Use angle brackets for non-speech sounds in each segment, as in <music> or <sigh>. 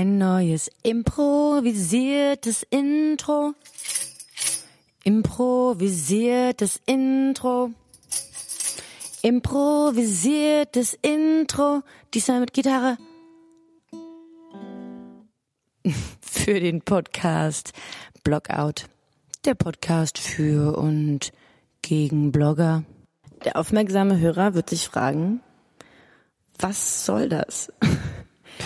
Ein neues improvisiertes Intro. Improvisiertes Intro. Improvisiertes Intro. Diesmal mit Gitarre. <laughs> Für den Podcast Blogout. Der Podcast für und gegen Blogger. Der aufmerksame Hörer wird sich fragen, was soll das?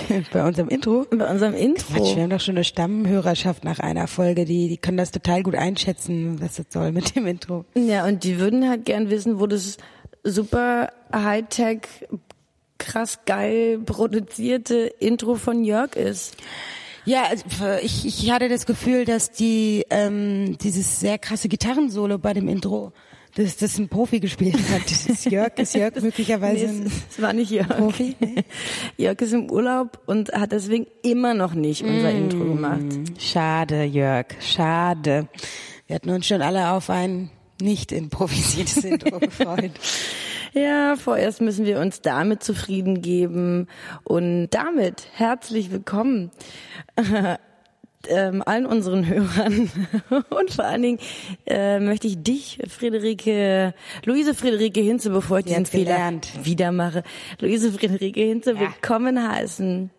<laughs> Bei unserem Intro? Bei unserem Intro. Quatsch, wir haben doch schon eine Stammhörerschaft nach einer Folge, die, die können das total gut einschätzen, was das soll mit dem Intro. Ja, und die würden halt gern wissen, wo das super Hightech, krass geil produzierte Intro von Jörg ist. Ja, also ich, ich hatte das Gefühl, dass die ähm, dieses sehr krasse Gitarrensolo bei dem Intro dass das ein Profi gespielt hat. Das ist Jörg, ist Jörg <laughs> möglicherweise Nee, es, es war nicht Jörg. Profi? Nee? <laughs> Jörg ist im Urlaub und hat deswegen immer noch nicht unser Intro gemacht. Schade, Jörg, schade. Wir hatten uns schon alle auf ein nicht improvisiertes <laughs> Intro gefreut. Ja, vorerst müssen wir uns damit zufrieden geben und damit herzlich willkommen ähm, allen unseren Hörern <laughs> und vor allen Dingen äh, möchte ich dich, Friederike, Luise Friederike Hinze, bevor ich Die diesen Fehler gelernt. wieder mache, Luise Friederike Hinze Ja. willkommen heißen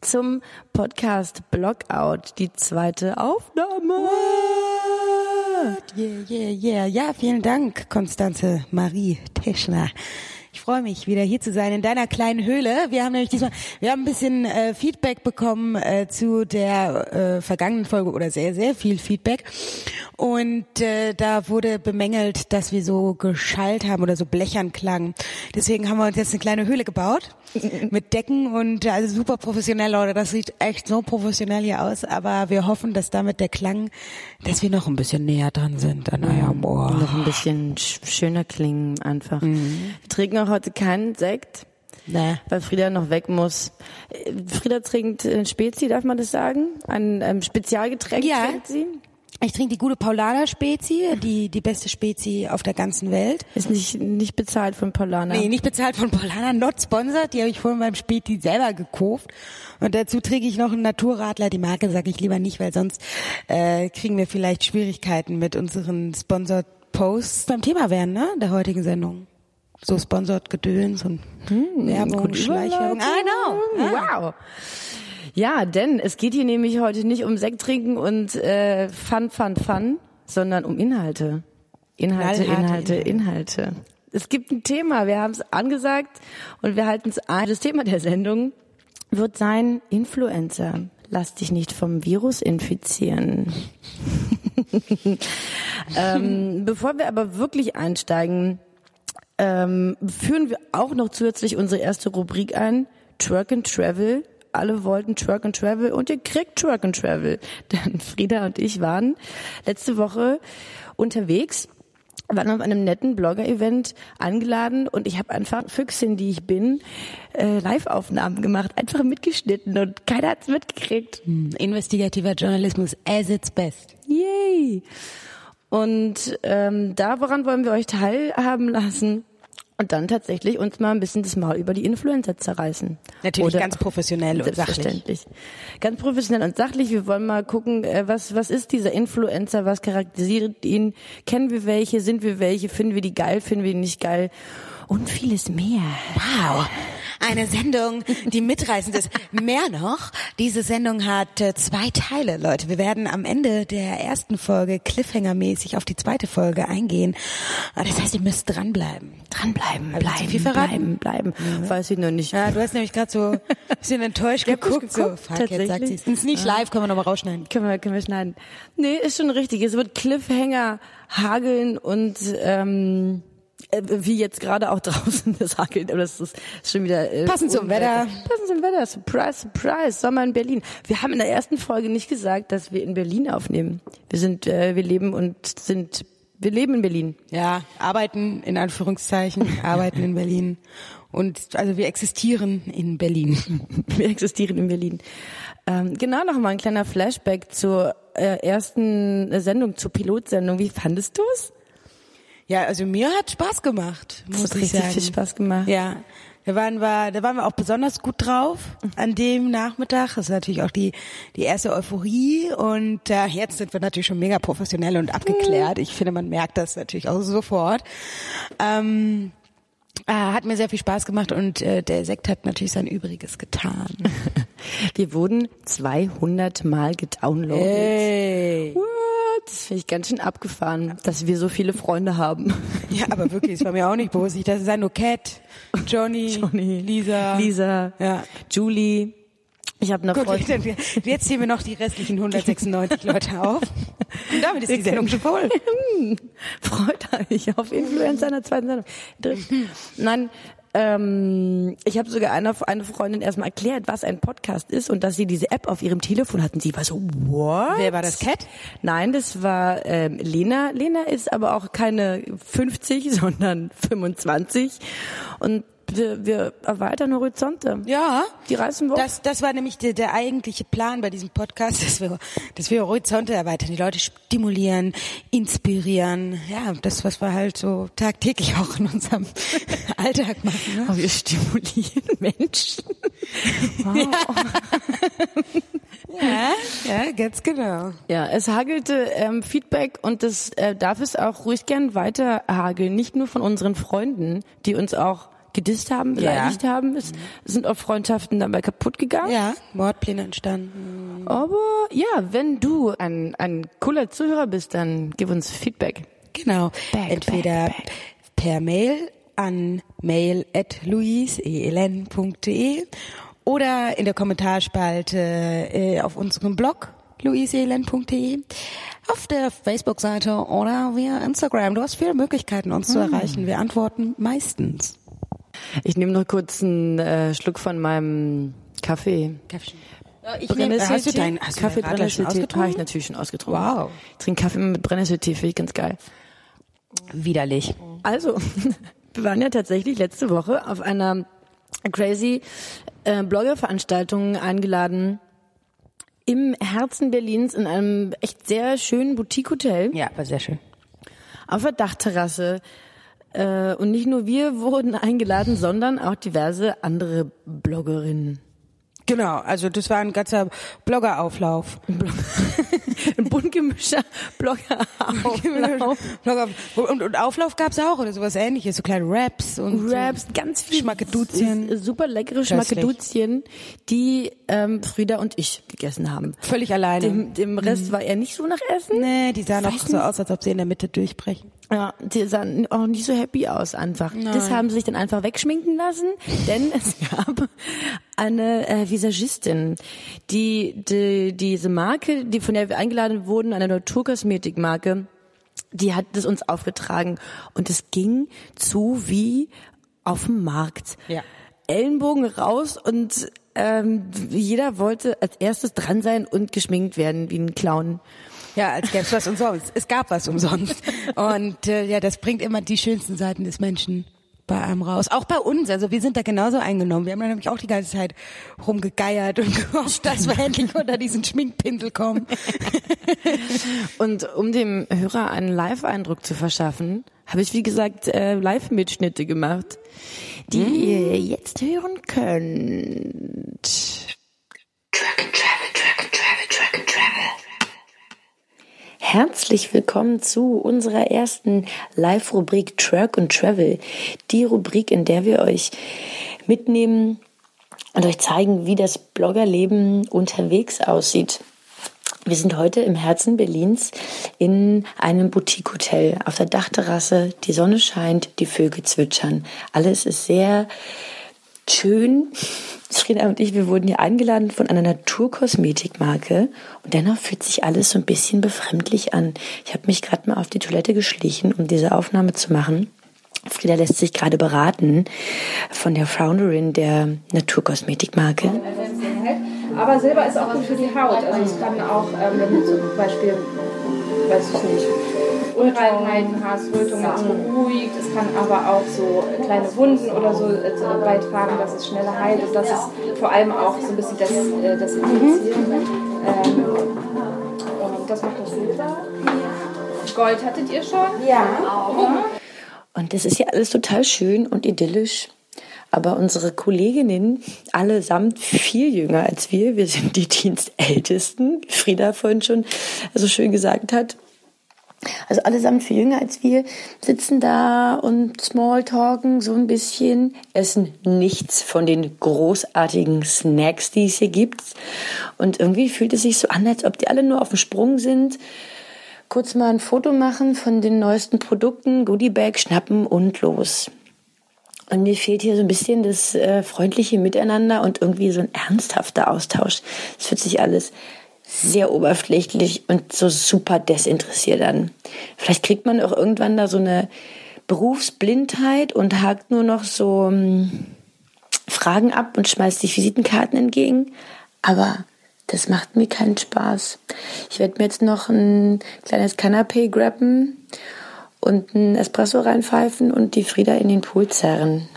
zum Podcast Blogout, die zweite Aufnahme. Yeah, yeah, yeah. Ja, vielen Dank, Konstanze Marie Teschner. Ich freue mich, wieder hier zu sein in deiner kleinen Höhle. Wir haben nämlich diesmal, wir haben ein bisschen äh, Feedback bekommen äh, zu der äh, vergangenen Folge oder sehr, sehr viel Feedback. Und äh, da wurde bemängelt, dass wir so geschallt haben oder so blechern klangen. Deswegen haben wir uns jetzt eine kleine Höhle gebaut <laughs> mit Decken und äh, also super professionell, Leute. Das sieht echt so professionell hier aus. Aber wir hoffen, dass damit der Klang, dass wir noch ein bisschen näher dran sind an eurem Ohr. Noch ein bisschen sch- schöner klingen einfach. Mhm. Wir trinken auch heute keinen Sekt, Ne. weil Frieda noch weg muss. Frieda trinkt äh, Spezi, darf man das sagen? Ein ähm, Spezialgetränk Ja. trinkt sie. Ich trinke die gute Paulaner Spezi, die, die beste Spezi auf der ganzen Welt. Ist nicht, nicht bezahlt von Paulana. Nee, nicht bezahlt von Paulaner, not sponsored. Die habe ich vorhin beim Späti selber gekauft. Und dazu trinke ich noch einen Naturradler. Die Marke sage ich lieber nicht, weil sonst äh, kriegen wir vielleicht Schwierigkeiten mit unseren Sponsored Posts beim Thema werden, ne? Der heutigen Sendung. So Sponsored Gedöns und Werbung, Gute Schleichwerbung. I know. Ah. Wow. Ja, denn es geht hier nämlich heute nicht um Sekt trinken und äh, Fun, Fun, Fun, sondern um Inhalte. Inhalte, Inhalte, Inhalte. Inhalte. Es gibt ein Thema, wir haben es angesagt und wir halten es ein. Das Thema der Sendung wird sein Influencer. Lass dich nicht vom Virus infizieren. <laughs> <laughs> ähm, bevor wir aber wirklich einsteigen, ähm, führen wir auch noch zusätzlich unsere erste Rubrik ein, Twerk and Travel. Alle wollten Twerk and Travel und ihr kriegt Twerk and Travel. <laughs> Denn Frieda und ich waren letzte Woche unterwegs, waren auf einem netten Blogger-Event eingeladen und ich habe einfach Füchsin, die ich bin, äh, Live-Aufnahmen gemacht, einfach mitgeschnitten und keiner hat's mitgekriegt. Investigativer Journalismus as its best. Yay! Und ähm, da, woran wollen wir euch teilhaben lassen? Und dann tatsächlich uns mal ein bisschen das Maul über die Influencer zerreißen. Natürlich Oder- ganz professionell und sachlich. Ganz professionell und sachlich. Wir wollen mal gucken, äh, was, was ist dieser Influencer? Was charakterisiert ihn? Kennen wir welche? Sind wir welche? Finden wir die geil? Finden wir die nicht geil? Und vieles mehr. Wow. Eine Sendung, die mitreißend ist. <laughs> Mehr noch, diese Sendung hat äh, zwei Teile, Leute. Wir werden am Ende der ersten Folge Cliffhanger-mäßig auf die zweite Folge eingehen. Ah, Das heißt, ihr müsst dranbleiben. Dranbleiben, bleiben, viel verraten? bleiben, bleiben. Weiß ich noch nicht. Ja, du hast nämlich gerade so <laughs> ein bisschen enttäuscht geguckt. So, fuck, jetzt sagt sie Ist nicht live, können wir nochmal rausschneiden. Können wir, können wir schneiden. Nee, ist schon richtig. Es wird Cliffhanger hageln und ähm, äh, wie jetzt gerade auch <laughs> draußen das Hageln, aber das ist schon wieder äh, Passend zum. Wetter. Passend zum Wetter. Surprise, surprise. Sommer in Berlin. Wir haben in der ersten Folge nicht gesagt, dass wir in Berlin aufnehmen. Wir sind, äh, wir leben und sind, wir leben in Berlin. Ja, arbeiten in Anführungszeichen, <laughs> arbeiten in Berlin. Und also wir existieren in Berlin. <laughs> Wir existieren in Berlin. Ähm, genau noch mal ein kleiner Flashback zur äh, ersten Sendung, zur Pilotsendung. Wie fandest du's? Ja, also mir hat Spaß gemacht, muss hat ich richtig sagen. viel Spaß gemacht. Ja, Da waren wir, da waren wir auch besonders gut drauf an dem Nachmittag. Das ist natürlich auch die, die erste Euphorie und äh, jetzt sind wir natürlich schon mega professionell und abgeklärt. Ich finde, man merkt das natürlich auch sofort. Ähm, äh, hat mir sehr viel Spaß gemacht und äh, der Sekt hat natürlich sein Übriges getan. <laughs> Wir wurden 200 Mal gedownloadet. Hey. Das finde ich ganz schön abgefahren, dass wir so viele Freunde haben. Ja, aber wirklich, das war mir auch nicht bewusst. Ich dachte, es sei nur Cat, Johnny, Johnny, Lisa. Lisa, Ja. Julie. Ich habe eine Gut, Freundin. jetzt ziehen wir noch die restlichen 196 Leute auf. Und damit ist die Sendung schon voll. <laughs> Freut euch auf Influencer in der zweiten Sendung. Dritt. Nein, ähm, ich habe sogar einer eine Freundin erstmal erklärt, was ein Podcast ist und dass sie diese App auf ihrem Telefon hatten. Sie war so, what? Wer war das, Cat? Nein, das war ähm, Lena. Lena ist aber auch keine 50, <laughs> sondern 25 und wir, wir erweitern Horizonte. Ja. Die reißen wir Das, das war nämlich der, der eigentliche Plan bei diesem Podcast, <laughs> dass wir, dass wir Horizonte erweitern, die Leute stimulieren, inspirieren. Ja, das, was wir halt so tagtäglich <laughs> auch in unserem <laughs> Alltag machen. Ne? Oh, wir stimulieren Menschen. Wow. Ja, ja, ganz genau. Ja, es hagelte ähm, Feedback und das äh, darf es auch ruhig gern weiter hageln. Nicht nur von unseren Freunden, die uns auch gedisst haben, beleidigt haben. Es sind auch Freundschaften dabei kaputt gegangen. Ja, Mordpläne entstanden. Aber ja, wenn du ein, ein cooler Zuhörer bist, dann gib uns Feedback. Genau. Back, Entweder back, back. per Mail an mail at luiseln.de oder in der Kommentarspalte äh, auf unserem Blog luiseln.de, auf der Facebook-Seite oder via Instagram. Du hast viele Möglichkeiten, uns zu erreichen. Wir antworten meistens. Ich nehme noch kurz einen äh, Schluck von meinem Kaffee. Ich nehme, hast du deinen hast Kaffee du deinen Radler schon Brennnesseltee? Habe ich ausgetrunken? natürlich schon ausgetrunken. Wow. Ich trinke Kaffee mit Brennnesseltee, finde ich ganz geil. Widerlich. Also, <laughs> wir waren ja tatsächlich letzte Woche auf einer crazy äh, Blogger-Veranstaltung eingeladen im Herzen Berlins in einem echt sehr schönen Boutique-Hotel Ja, war sehr schön. auf der Dachterrasse. Äh, und nicht nur wir <laughs> wurden eingeladen, sondern auch diverse andere Bloggerinnen. Genau, also das war ein ganzer Bloggerauflauf. <laughs> Ein bunt gemischter Bloggerauflauf. Blogger und, und Auflauf gab's auch oder sowas ähnliches, so kleine Raps und Raps, ganz viel Schmackeduzien. super leckere. Schmackeduzien, die ähm, Frieda und ich gegessen haben. so. Völlig alleine. Dem, dem Rest war er nicht so nach Essen. nee, die sahen auch so aus, als ob sie in der Mitte durchbrechen. Ja, die sahen auch nicht so happy aus einfach. Das haben sie sich dann einfach wegschminken lassen, denn es gab eine äh, Visagistin, die, die diese Marke, die von der wir eingeladen wurden, eine Naturkosmetikmarke, die hat es uns aufgetragen und es ging zu wie auf dem Markt. Ja. Ellenbogen raus und ähm, jeder wollte als erstes dran sein und geschminkt werden wie ein Clown. Ja, als gäbe es was umsonst. Es gab was umsonst. <laughs> Und äh, ja, das bringt immer die schönsten Seiten des Menschen bei einem raus. Auch bei uns. Also wir sind da genauso eingenommen. Wir haben da nämlich auch die ganze Zeit rumgegeiert und gehofft, dass wir endlich unter diesen Schminkpinsel kommen. <laughs> Und um dem Hörer einen Live-Eindruck zu verschaffen, habe ich, wie gesagt, äh, Live-Mitschnitte gemacht, die ihr jetzt hören könnt. Truck and Travel, Truck and Travel, Truck and Travel. Herzlich willkommen zu unserer ersten Live-Rubrik Truck and Travel. Die Rubrik, in der wir euch mitnehmen und euch zeigen, wie das Bloggerleben unterwegs aussieht. Wir sind heute im Herzen Berlins in einem Boutique-Hotel auf der Dachterrasse. Die Sonne scheint, die Vögel zwitschern. Alles ist sehr schön. Frieda und ich, wir wurden hier eingeladen von einer Naturkosmetikmarke und dennoch fühlt sich alles so ein bisschen befremdlich an. Ich habe mich gerade mal auf die Toilette geschlichen, um diese Aufnahme zu machen. Frieda lässt sich gerade beraten von der Founderin der Naturkosmetikmarke. Aber Silber ist auch gut für die Haut. Also es kann auch, ähm, wenn du zum Beispiel, weiß ich nicht, Unreinheiten hast, Rötungen, es beruhigt. Es kann aber auch so kleine Wunden oder so äh, beitragen, dass es schneller heilt. Und das ist vor allem auch so ein bisschen das, äh, das Infizieren. Ähm, und das macht das Silber. Gold hattet ihr schon? Ja. Und das ist ja alles total schön und idyllisch. Aber unsere Kolleginnen, allesamt viel jünger als wir, wir sind die Dienstältesten, Frieda vorhin schon so schön gesagt hat, also allesamt viel jünger als wir, sitzen da und Smalltalken so ein bisschen, essen nichts von den großartigen Snacks, die es hier gibt. Und irgendwie fühlt es sich so an, als ob die alle nur auf dem Sprung sind, kurz mal ein Foto machen von den neuesten Produkten, Goodiebag schnappen und los. Und mir fehlt hier so ein bisschen das äh, freundliche Miteinander und irgendwie so ein ernsthafter Austausch. Es fühlt sich alles sehr oberflächlich und so super desinteressiert an. Vielleicht kriegt man auch irgendwann da so eine Berufsblindheit und hakt nur noch so ähm, Fragen ab und schmeißt sich Visitenkarten entgegen. Aber das macht mir keinen Spaß. Ich werde mir jetzt noch ein kleines Canapé grabben und ein Espresso reinpfeifen und die Frieda in den Pool zerren.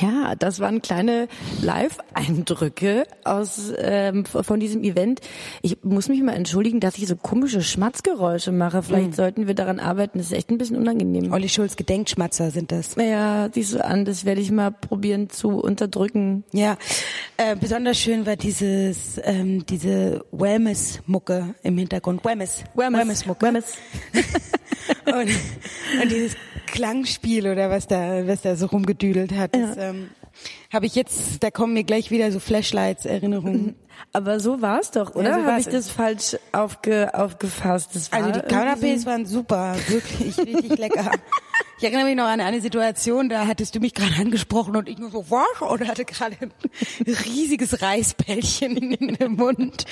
Ja, das waren kleine Live-Eindrücke aus ähm, von diesem Event. Ich muss mich mal entschuldigen, dass ich so komische Schmatzgeräusche mache. Vielleicht mhm. sollten wir daran arbeiten. Das ist echt ein bisschen unangenehm. Olli Schulz Gedenkschmatzer sind das. Ja, siehst du an. Das werde ich mal probieren zu unterdrücken. Ja, äh, besonders schön war dieses ähm, diese Wellness-Mucke im Hintergrund. Wellness. Wellness-Mucke. Wellness. <laughs> und, und dieses Klangspiel oder was da, was da so rumgedüdelt hat. Das, ja. ähm, habe ich jetzt, da kommen mir gleich wieder so Flashlights, Erinnerungen. Mhm. <laughs> Aber so war es doch, oder? Ja, so Habe ich das falsch aufge, aufgefasst? Das war also die Canapés waren super, wirklich <laughs> richtig lecker. Ich erinnere mich noch an eine Situation, da hattest du mich gerade angesprochen und ich nur so, was? Oder hatte gerade ein riesiges Reisbällchen in den Mund.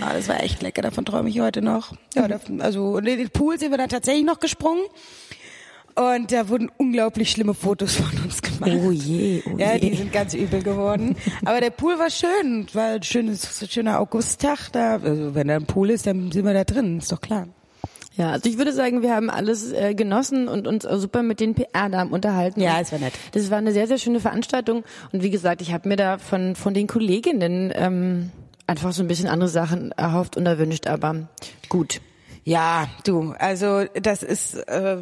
Ah, das war echt lecker, davon träume ich heute noch. Ja, da, also in den Pool sind wir dann tatsächlich noch gesprungen. Und da wurden unglaublich schlimme Fotos von uns gemacht. Oh je, oh je. Ja, die sind ganz übel geworden. Aber der Pool war schön. War ein schönes, schöner Augusttag. Da, also wenn da ein Pool ist, dann sind wir da drin. Ist doch klar. Ja, also ich würde sagen, wir haben alles äh, genossen und uns super mit den PR-Damen unterhalten. Ja, es war nett. Das war eine sehr, sehr schöne Veranstaltung. Und wie gesagt, ich habe mir da von, von den Kolleginnen ähm, einfach so ein bisschen andere Sachen erhofft und erwünscht, aber gut. Ja, du, also das ist... Äh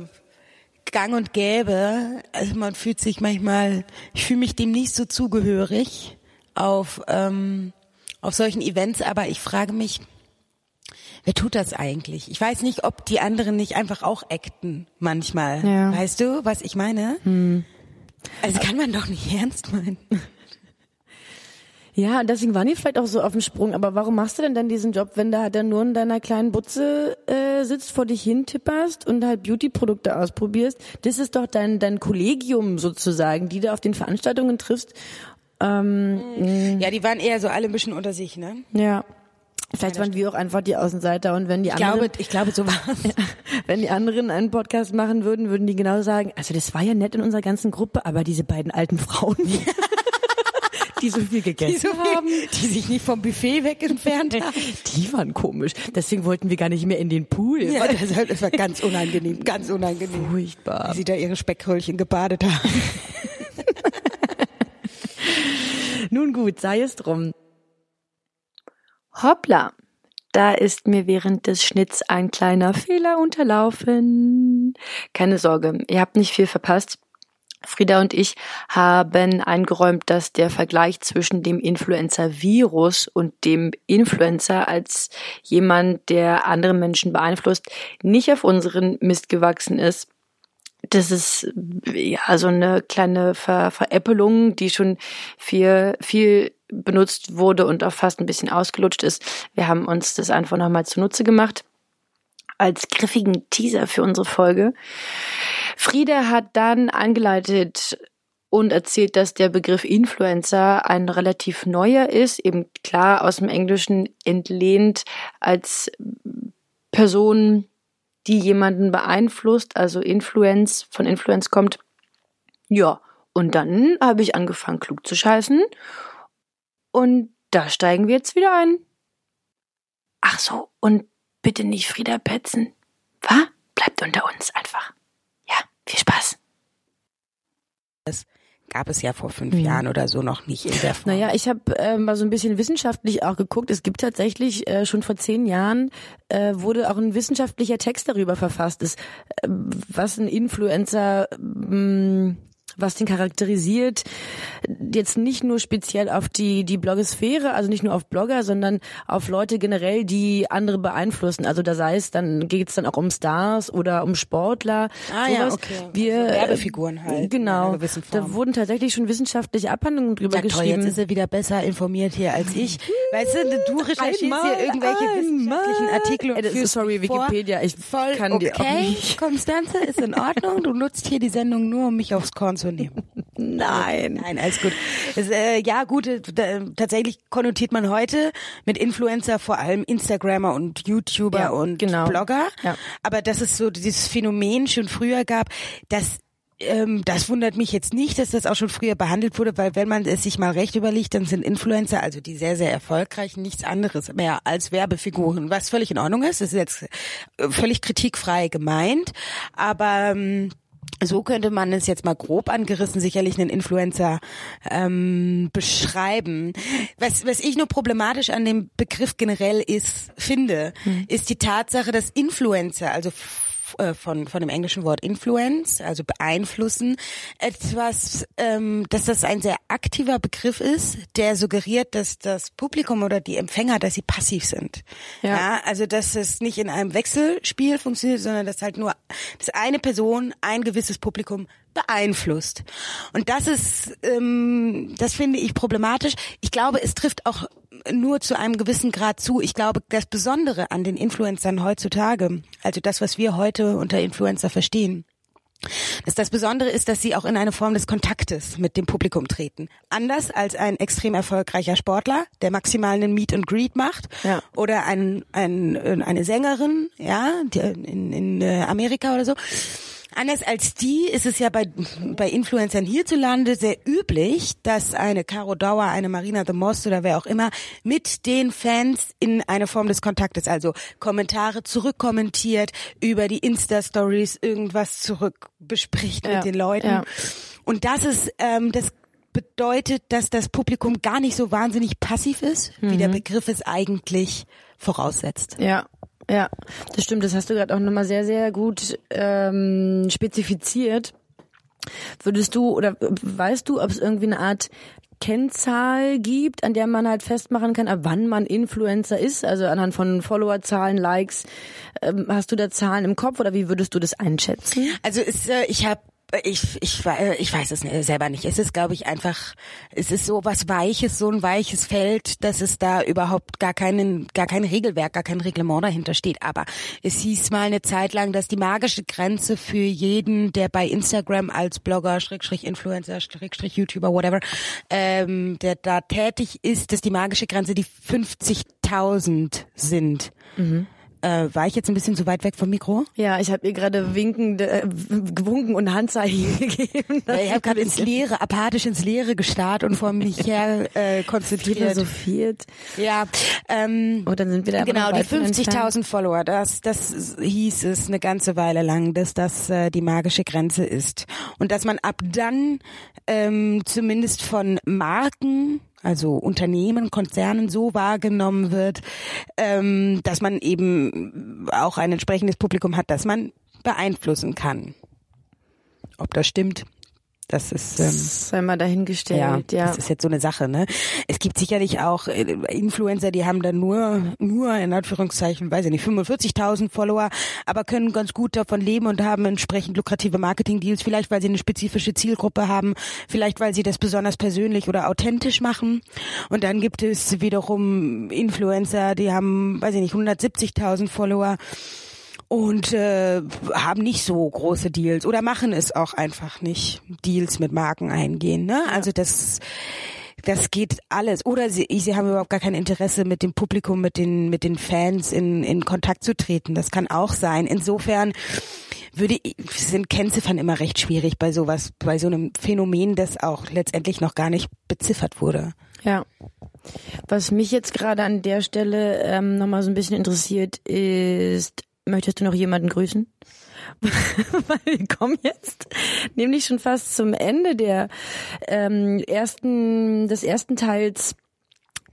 gang und gäbe. Also man fühlt sich manchmal, ich fühle mich dem nicht so zugehörig auf, ähm, auf solchen Events, aber ich frage mich, wer tut das eigentlich? Ich weiß nicht, ob die anderen nicht einfach auch acten manchmal. Ja. Weißt du, was ich meine? Hm. Also kann man doch nicht ernst meinen. Ja, deswegen waren die vielleicht auch so auf dem Sprung. Aber warum machst du denn dann diesen Job, wenn du halt dann nur in deiner kleinen Butze äh, sitzt, vor dich hin tipperst und halt Beauty-Produkte ausprobierst? Das ist doch dein, dein Kollegium sozusagen, die du auf den Veranstaltungen triffst. Ähm, ja, die waren eher so alle ein bisschen unter sich, ne? Ja. Vielleicht waren wir auch einfach die Außenseiter und wenn die ich anderen, glaube, ich glaube, so war's. <laughs> wenn die anderen einen Podcast machen würden, würden die genau sagen, also das war ja nett in unserer ganzen Gruppe, aber diese beiden alten Frauen. <laughs> die so viel gegessen die so viel, haben, die sich nicht vom Buffet weg entfernt <laughs> haben. Die waren komisch. Deswegen wollten wir gar nicht mehr in den Pool. Ja, das war ganz unangenehm, ganz unangenehm. Furchtbar. Wie sie da ihre Speckröllchen gebadet haben. <laughs> Nun gut, sei es drum. Hoppla. Da ist mir während des Schnitts ein kleiner Fehler unterlaufen. Keine Sorge, ihr habt nicht viel verpasst. Frieda und ich haben eingeräumt, dass der Vergleich zwischen dem Influenza-Virus und dem Influencer als jemand, der andere Menschen beeinflusst, nicht auf unseren Mist gewachsen ist. Das ist ja so eine kleine Ver Veräppelung, die schon viel, viel benutzt wurde und auch fast ein bisschen ausgelutscht ist. Wir haben uns das einfach nochmal zunutze gemacht als griffigen Teaser für unsere Folge. Frieda hat dann angeleitet und erzählt, dass der Begriff Influencer ein relativ neuer ist, eben klar aus dem Englischen entlehnt als Person, die jemanden beeinflusst, also Influence, von Influence kommt. Ja, und dann habe ich angefangen, klug zu scheißen. Und da steigen wir jetzt wieder ein. Ach so, und bitte nicht Frieda petzen. Was? Bleibt unter uns einfach. Viel Spaß. Das gab es ja vor fünf mhm. Jahren oder so noch nicht in der Form. Naja, ich habe äh, mal so ein bisschen wissenschaftlich auch geguckt. Es gibt tatsächlich äh, schon vor zehn Jahren äh, wurde auch ein wissenschaftlicher Text darüber verfasst, ist, äh, was ein Influencer mh, mm, was den charakterisiert, jetzt nicht nur speziell auf die, die Blogosphäre, also nicht nur auf Blogger, sondern auf Leute generell, die andere beeinflussen. Also da sei es, dann geht es dann auch um Stars oder um Sportler. Ah sowas. ja, okay. Wir, also Werbefiguren halt. Genau. Gewissen Form. Da wurden tatsächlich schon wissenschaftliche Abhandlungen drüber Ja, toll, geschrieben. jetzt ist er wieder besser informiert hier als ich. Weißt du, du recherchierst Einmal, hier irgendwelche wissenschaftlichen einmal. Artikel und Ey, sorry. Wikipedia, ich Voll kann okay. dir auch nicht. Konstanze, ist in Ordnung. Du nutzt hier die Sendung nur, um mich aufs Korn zu nehmen. <laughs> Nein. Nein, alles gut. Es, äh, ja, gut, äh, da, tatsächlich konnotiert man heute mit Influencer vor allem Instagrammer und YouTuber Ja, und genau. Blogger. Ja. Aber dass es so dieses Phänomen schon früher gab, dass ähm, das wundert mich jetzt nicht, dass das auch schon früher behandelt wurde, weil wenn man es sich mal recht überlegt, dann sind Influencer, also die sehr, sehr erfolgreich, nichts anderes mehr als Werbefiguren, was völlig in Ordnung ist. Das ist jetzt äh, völlig kritikfrei gemeint, aber ähm, so könnte man es jetzt mal grob angerissen sicherlich einen Influencer ähm, beschreiben. Was, was ich nur problematisch an dem Begriff generell ist, finde, ist die Tatsache, dass Influencer, also äh, von, von dem englischen Wort influence, also beeinflussen, etwas, ähm, dass das ein sehr aktiver Begriff ist, der suggeriert, dass das Publikum oder die Empfänger, dass sie passiv sind. Ja. ja also dass es nicht in einem Wechselspiel funktioniert, sondern dass halt nur, dass eine Person ein gewisses Publikum beeinflusst. Und das ist, ähm, das finde ich problematisch. Ich glaube, es trifft auch nur zu einem gewissen Grad zu. Ich glaube, das Besondere an den Influencern heutzutage, also das, was wir heute unter Influencer verstehen, dass das Besondere ist, dass sie auch in eine Form des Kontaktes mit dem Publikum treten. Anders als ein extrem erfolgreicher Sportler, der maximal einen Meet and Greet macht, Ja. oder ein, ein, eine Sängerin, ja, in, in äh, Amerika oder so. Anders als die ist es ja bei, bei Influencern hierzulande sehr üblich, dass eine Caro Dauer, eine Marina the Most oder wer auch immer mit den Fans in eine Form des Kontaktes, also Kommentare zurückkommentiert, über die Insta-Stories irgendwas zurück bespricht Ja, mit den Leuten. ja. Und das ist, ähm, das bedeutet, dass das Publikum gar nicht so wahnsinnig passiv ist, wie Mhm. der Begriff es eigentlich voraussetzt. Ja, ja, das stimmt. Das hast du gerade auch nochmal sehr, sehr gut ähm, spezifiziert. Würdest du oder weißt du, ob es irgendwie eine Art Kennzahl gibt, an der man halt festmachen kann, ab wann man Influencer ist? Also anhand von Followerzahlen, Likes. Ähm, hast du da Zahlen im Kopf oder wie würdest du das einschätzen? Also ist, äh, ich habe ich, ich, äh, ich weiß es nicht- selber nicht. Es ist, glaube ich, einfach, es ist so was Weiches, so ein weiches Feld, dass es da überhaupt gar keinen, gar kein Regelwerk, gar kein Reglement dahinter steht. Aber es hieß mal eine Zeit lang, dass die magische Grenze für jeden, der bei Instagram als Blogger, Schrägstrich Influencer, Schrägstrich YouTuber, whatever, ähm, der da tätig ist, dass die magische Grenze die 50.000 sind. Äh, war ich jetzt ein bisschen zu weit weg vom Mikro? Ja, ich habe ihr gerade winkende, äh, gewunken und Handzeichen <laughs> gegeben. Ich habe gerade ins Leere, apathisch ins Leere gestarrt und vor mich her äh, konzentriert. philosophiert. Ja, ähm, Und dann sind wir da genau, die weit von entfernt. 50.000 Follower, das, das hieß es eine ganze Weile lang, dass das äh, die magische Grenze ist. Und dass man ab dann ähm, zumindest von Marken also Unternehmen, Konzernen so wahrgenommen wird, ähm, dass man eben auch ein entsprechendes Publikum hat, das man beeinflussen kann. Ob das stimmt, das ist ähm, Sei mal dahingestellt, ja, ja. das ist jetzt so eine Sache, ne? Es gibt sicherlich auch äh, Influencer, die haben dann nur, nur in Anführungszeichen, weiß ich nicht, 45.000 Follower, aber können ganz gut davon leben und haben entsprechend lukrative Marketing-Deals, vielleicht weil sie eine spezifische Zielgruppe haben, vielleicht weil sie das besonders persönlich oder authentisch machen. Und dann gibt es wiederum Influencer, die haben, weiß ich nicht, 170.000 Follower und äh, haben nicht so große Deals oder machen es auch einfach nicht, Deals mit Marken eingehen. Ne? Also das das geht alles. Oder sie, sie haben überhaupt gar kein Interesse, mit dem Publikum, mit den, mit den Fans in, in Kontakt zu treten. Das kann auch sein. Insofern würde ich, sind Kennziffern immer recht schwierig bei sowas, bei so einem Phänomen, das auch letztendlich noch gar nicht beziffert wurde. Ja. Was mich jetzt gerade an der Stelle ähm, nochmal so ein bisschen interessiert ist, möchtest du noch jemanden grüßen? <laughs> Weil wir kommen jetzt nämlich schon fast zum Ende der ähm, ersten, des ersten Teils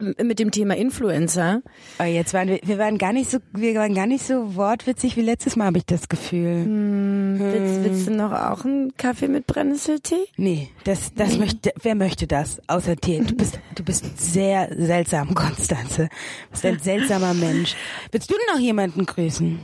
mit dem Thema Influencer. Oh, jetzt waren wir, wir waren gar nicht so, wir waren gar nicht so wortwitzig wie letztes Mal, habe ich das Gefühl. Hm. Willst, willst, du noch auch einen Kaffee mit Brennnesseltee? Nee, das, das möchte, wer möchte das außer dir? Du bist, du bist sehr seltsam, <laughs> Konstanze. Du bist ein seltsamer Mensch. Willst du noch jemanden grüßen?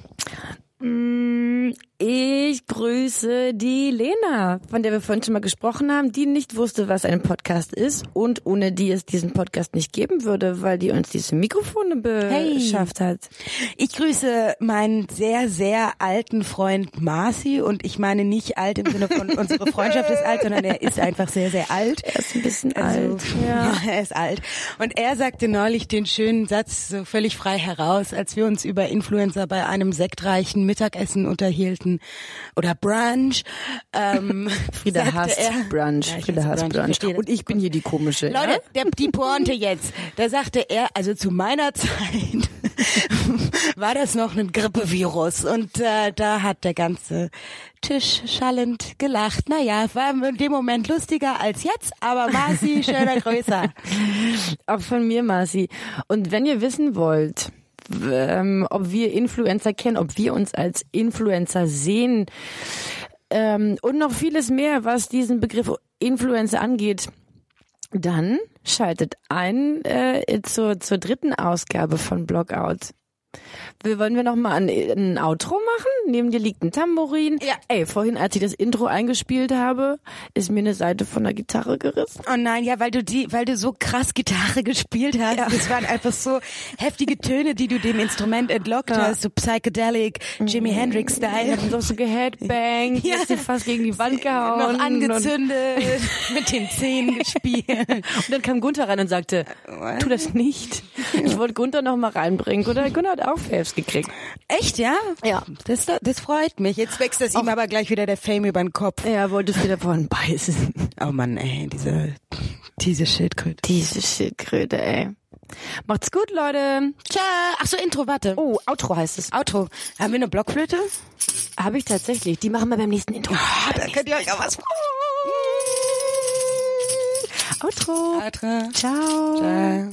Mm, ich grüße die Lena, von der wir vorhin schon mal gesprochen haben, die nicht wusste, was ein Podcast ist und ohne die es diesen Podcast nicht geben würde, weil die uns diese Mikrofone beschafft hey. hat. Ich grüße meinen sehr, sehr alten Freund Marci und ich meine nicht alt im Sinne von unsere Freundschaft ist alt, sondern er ist einfach sehr, sehr alt. Er ist ein bisschen also, alt. Ja. <laughs> ja, er ist alt. Und er sagte neulich den schönen Satz so völlig frei heraus, als wir uns über Influencer bei einem sektreichen Mittagessen unterhielten oder Brunch. Ähm, <laughs> Frieda hasst er, Brunch. Ja, Frieda hasst Brunch. Brunch. Und ich bin hier die komische. Leute, der, die Pointe jetzt. Da sagte er, also zu meiner <laughs> Zeit <laughs> war das noch ein Grippevirus und äh, da hat der ganze Tisch schallend gelacht. Naja, war in dem Moment lustiger als jetzt, aber Marci, schöner größer. Auch von mir, Marci. Und wenn ihr wissen wollt, ähm, ob wir Influencer kennen, ob wir uns als Influencer sehen ähm, und noch vieles mehr, was diesen Begriff Influencer angeht, dann schaltet ein äh, zur, zur dritten Ausgabe von Blogout. Wollen wir noch mal ein, ein Outro machen? Neben dir liegt ein Tambourin. Ja. Ey, vorhin, als ich das Intro eingespielt habe, ist mir eine Seite von der Gitarre gerissen. Oh nein, ja, weil du die, weil du so krass Gitarre <laughs> gespielt hast. Ja. Das waren einfach so heftige Töne, die du dem Instrument entlockt ja. hast, so psychedelic, Jimi mhm. Hendrix Style. Ich hab so geheadbangt, ja. hast fast gegen die Wand gehauen. Noch angezündet, <laughs> mit den Zähnen gespielt. Und dann kam Gunther rein und sagte, tu das nicht. Ich wollte Gunther noch mal reinbringen. Gunther, Gunther hat auch Faves gekriegt. Echt, ja? Ja. Das, das freut mich. Jetzt wächst das ihm aber gleich wieder der Fame über den Kopf. Ja, wolltest wieder vorhin beißen. <laughs> Oh Mann, ey, diese, diese Schildkröte. Diese Schildkröte, ey. Macht's gut, Leute. Ciao. Ach so, Intro, warte. Oh, Outro heißt es. Outro. Haben wir eine Blockflöte? Habe ich tatsächlich. Die machen wir beim nächsten Intro. Oh, da könnt ihr euch auch was freuen. Outro. Outro. Ciao. Ciao.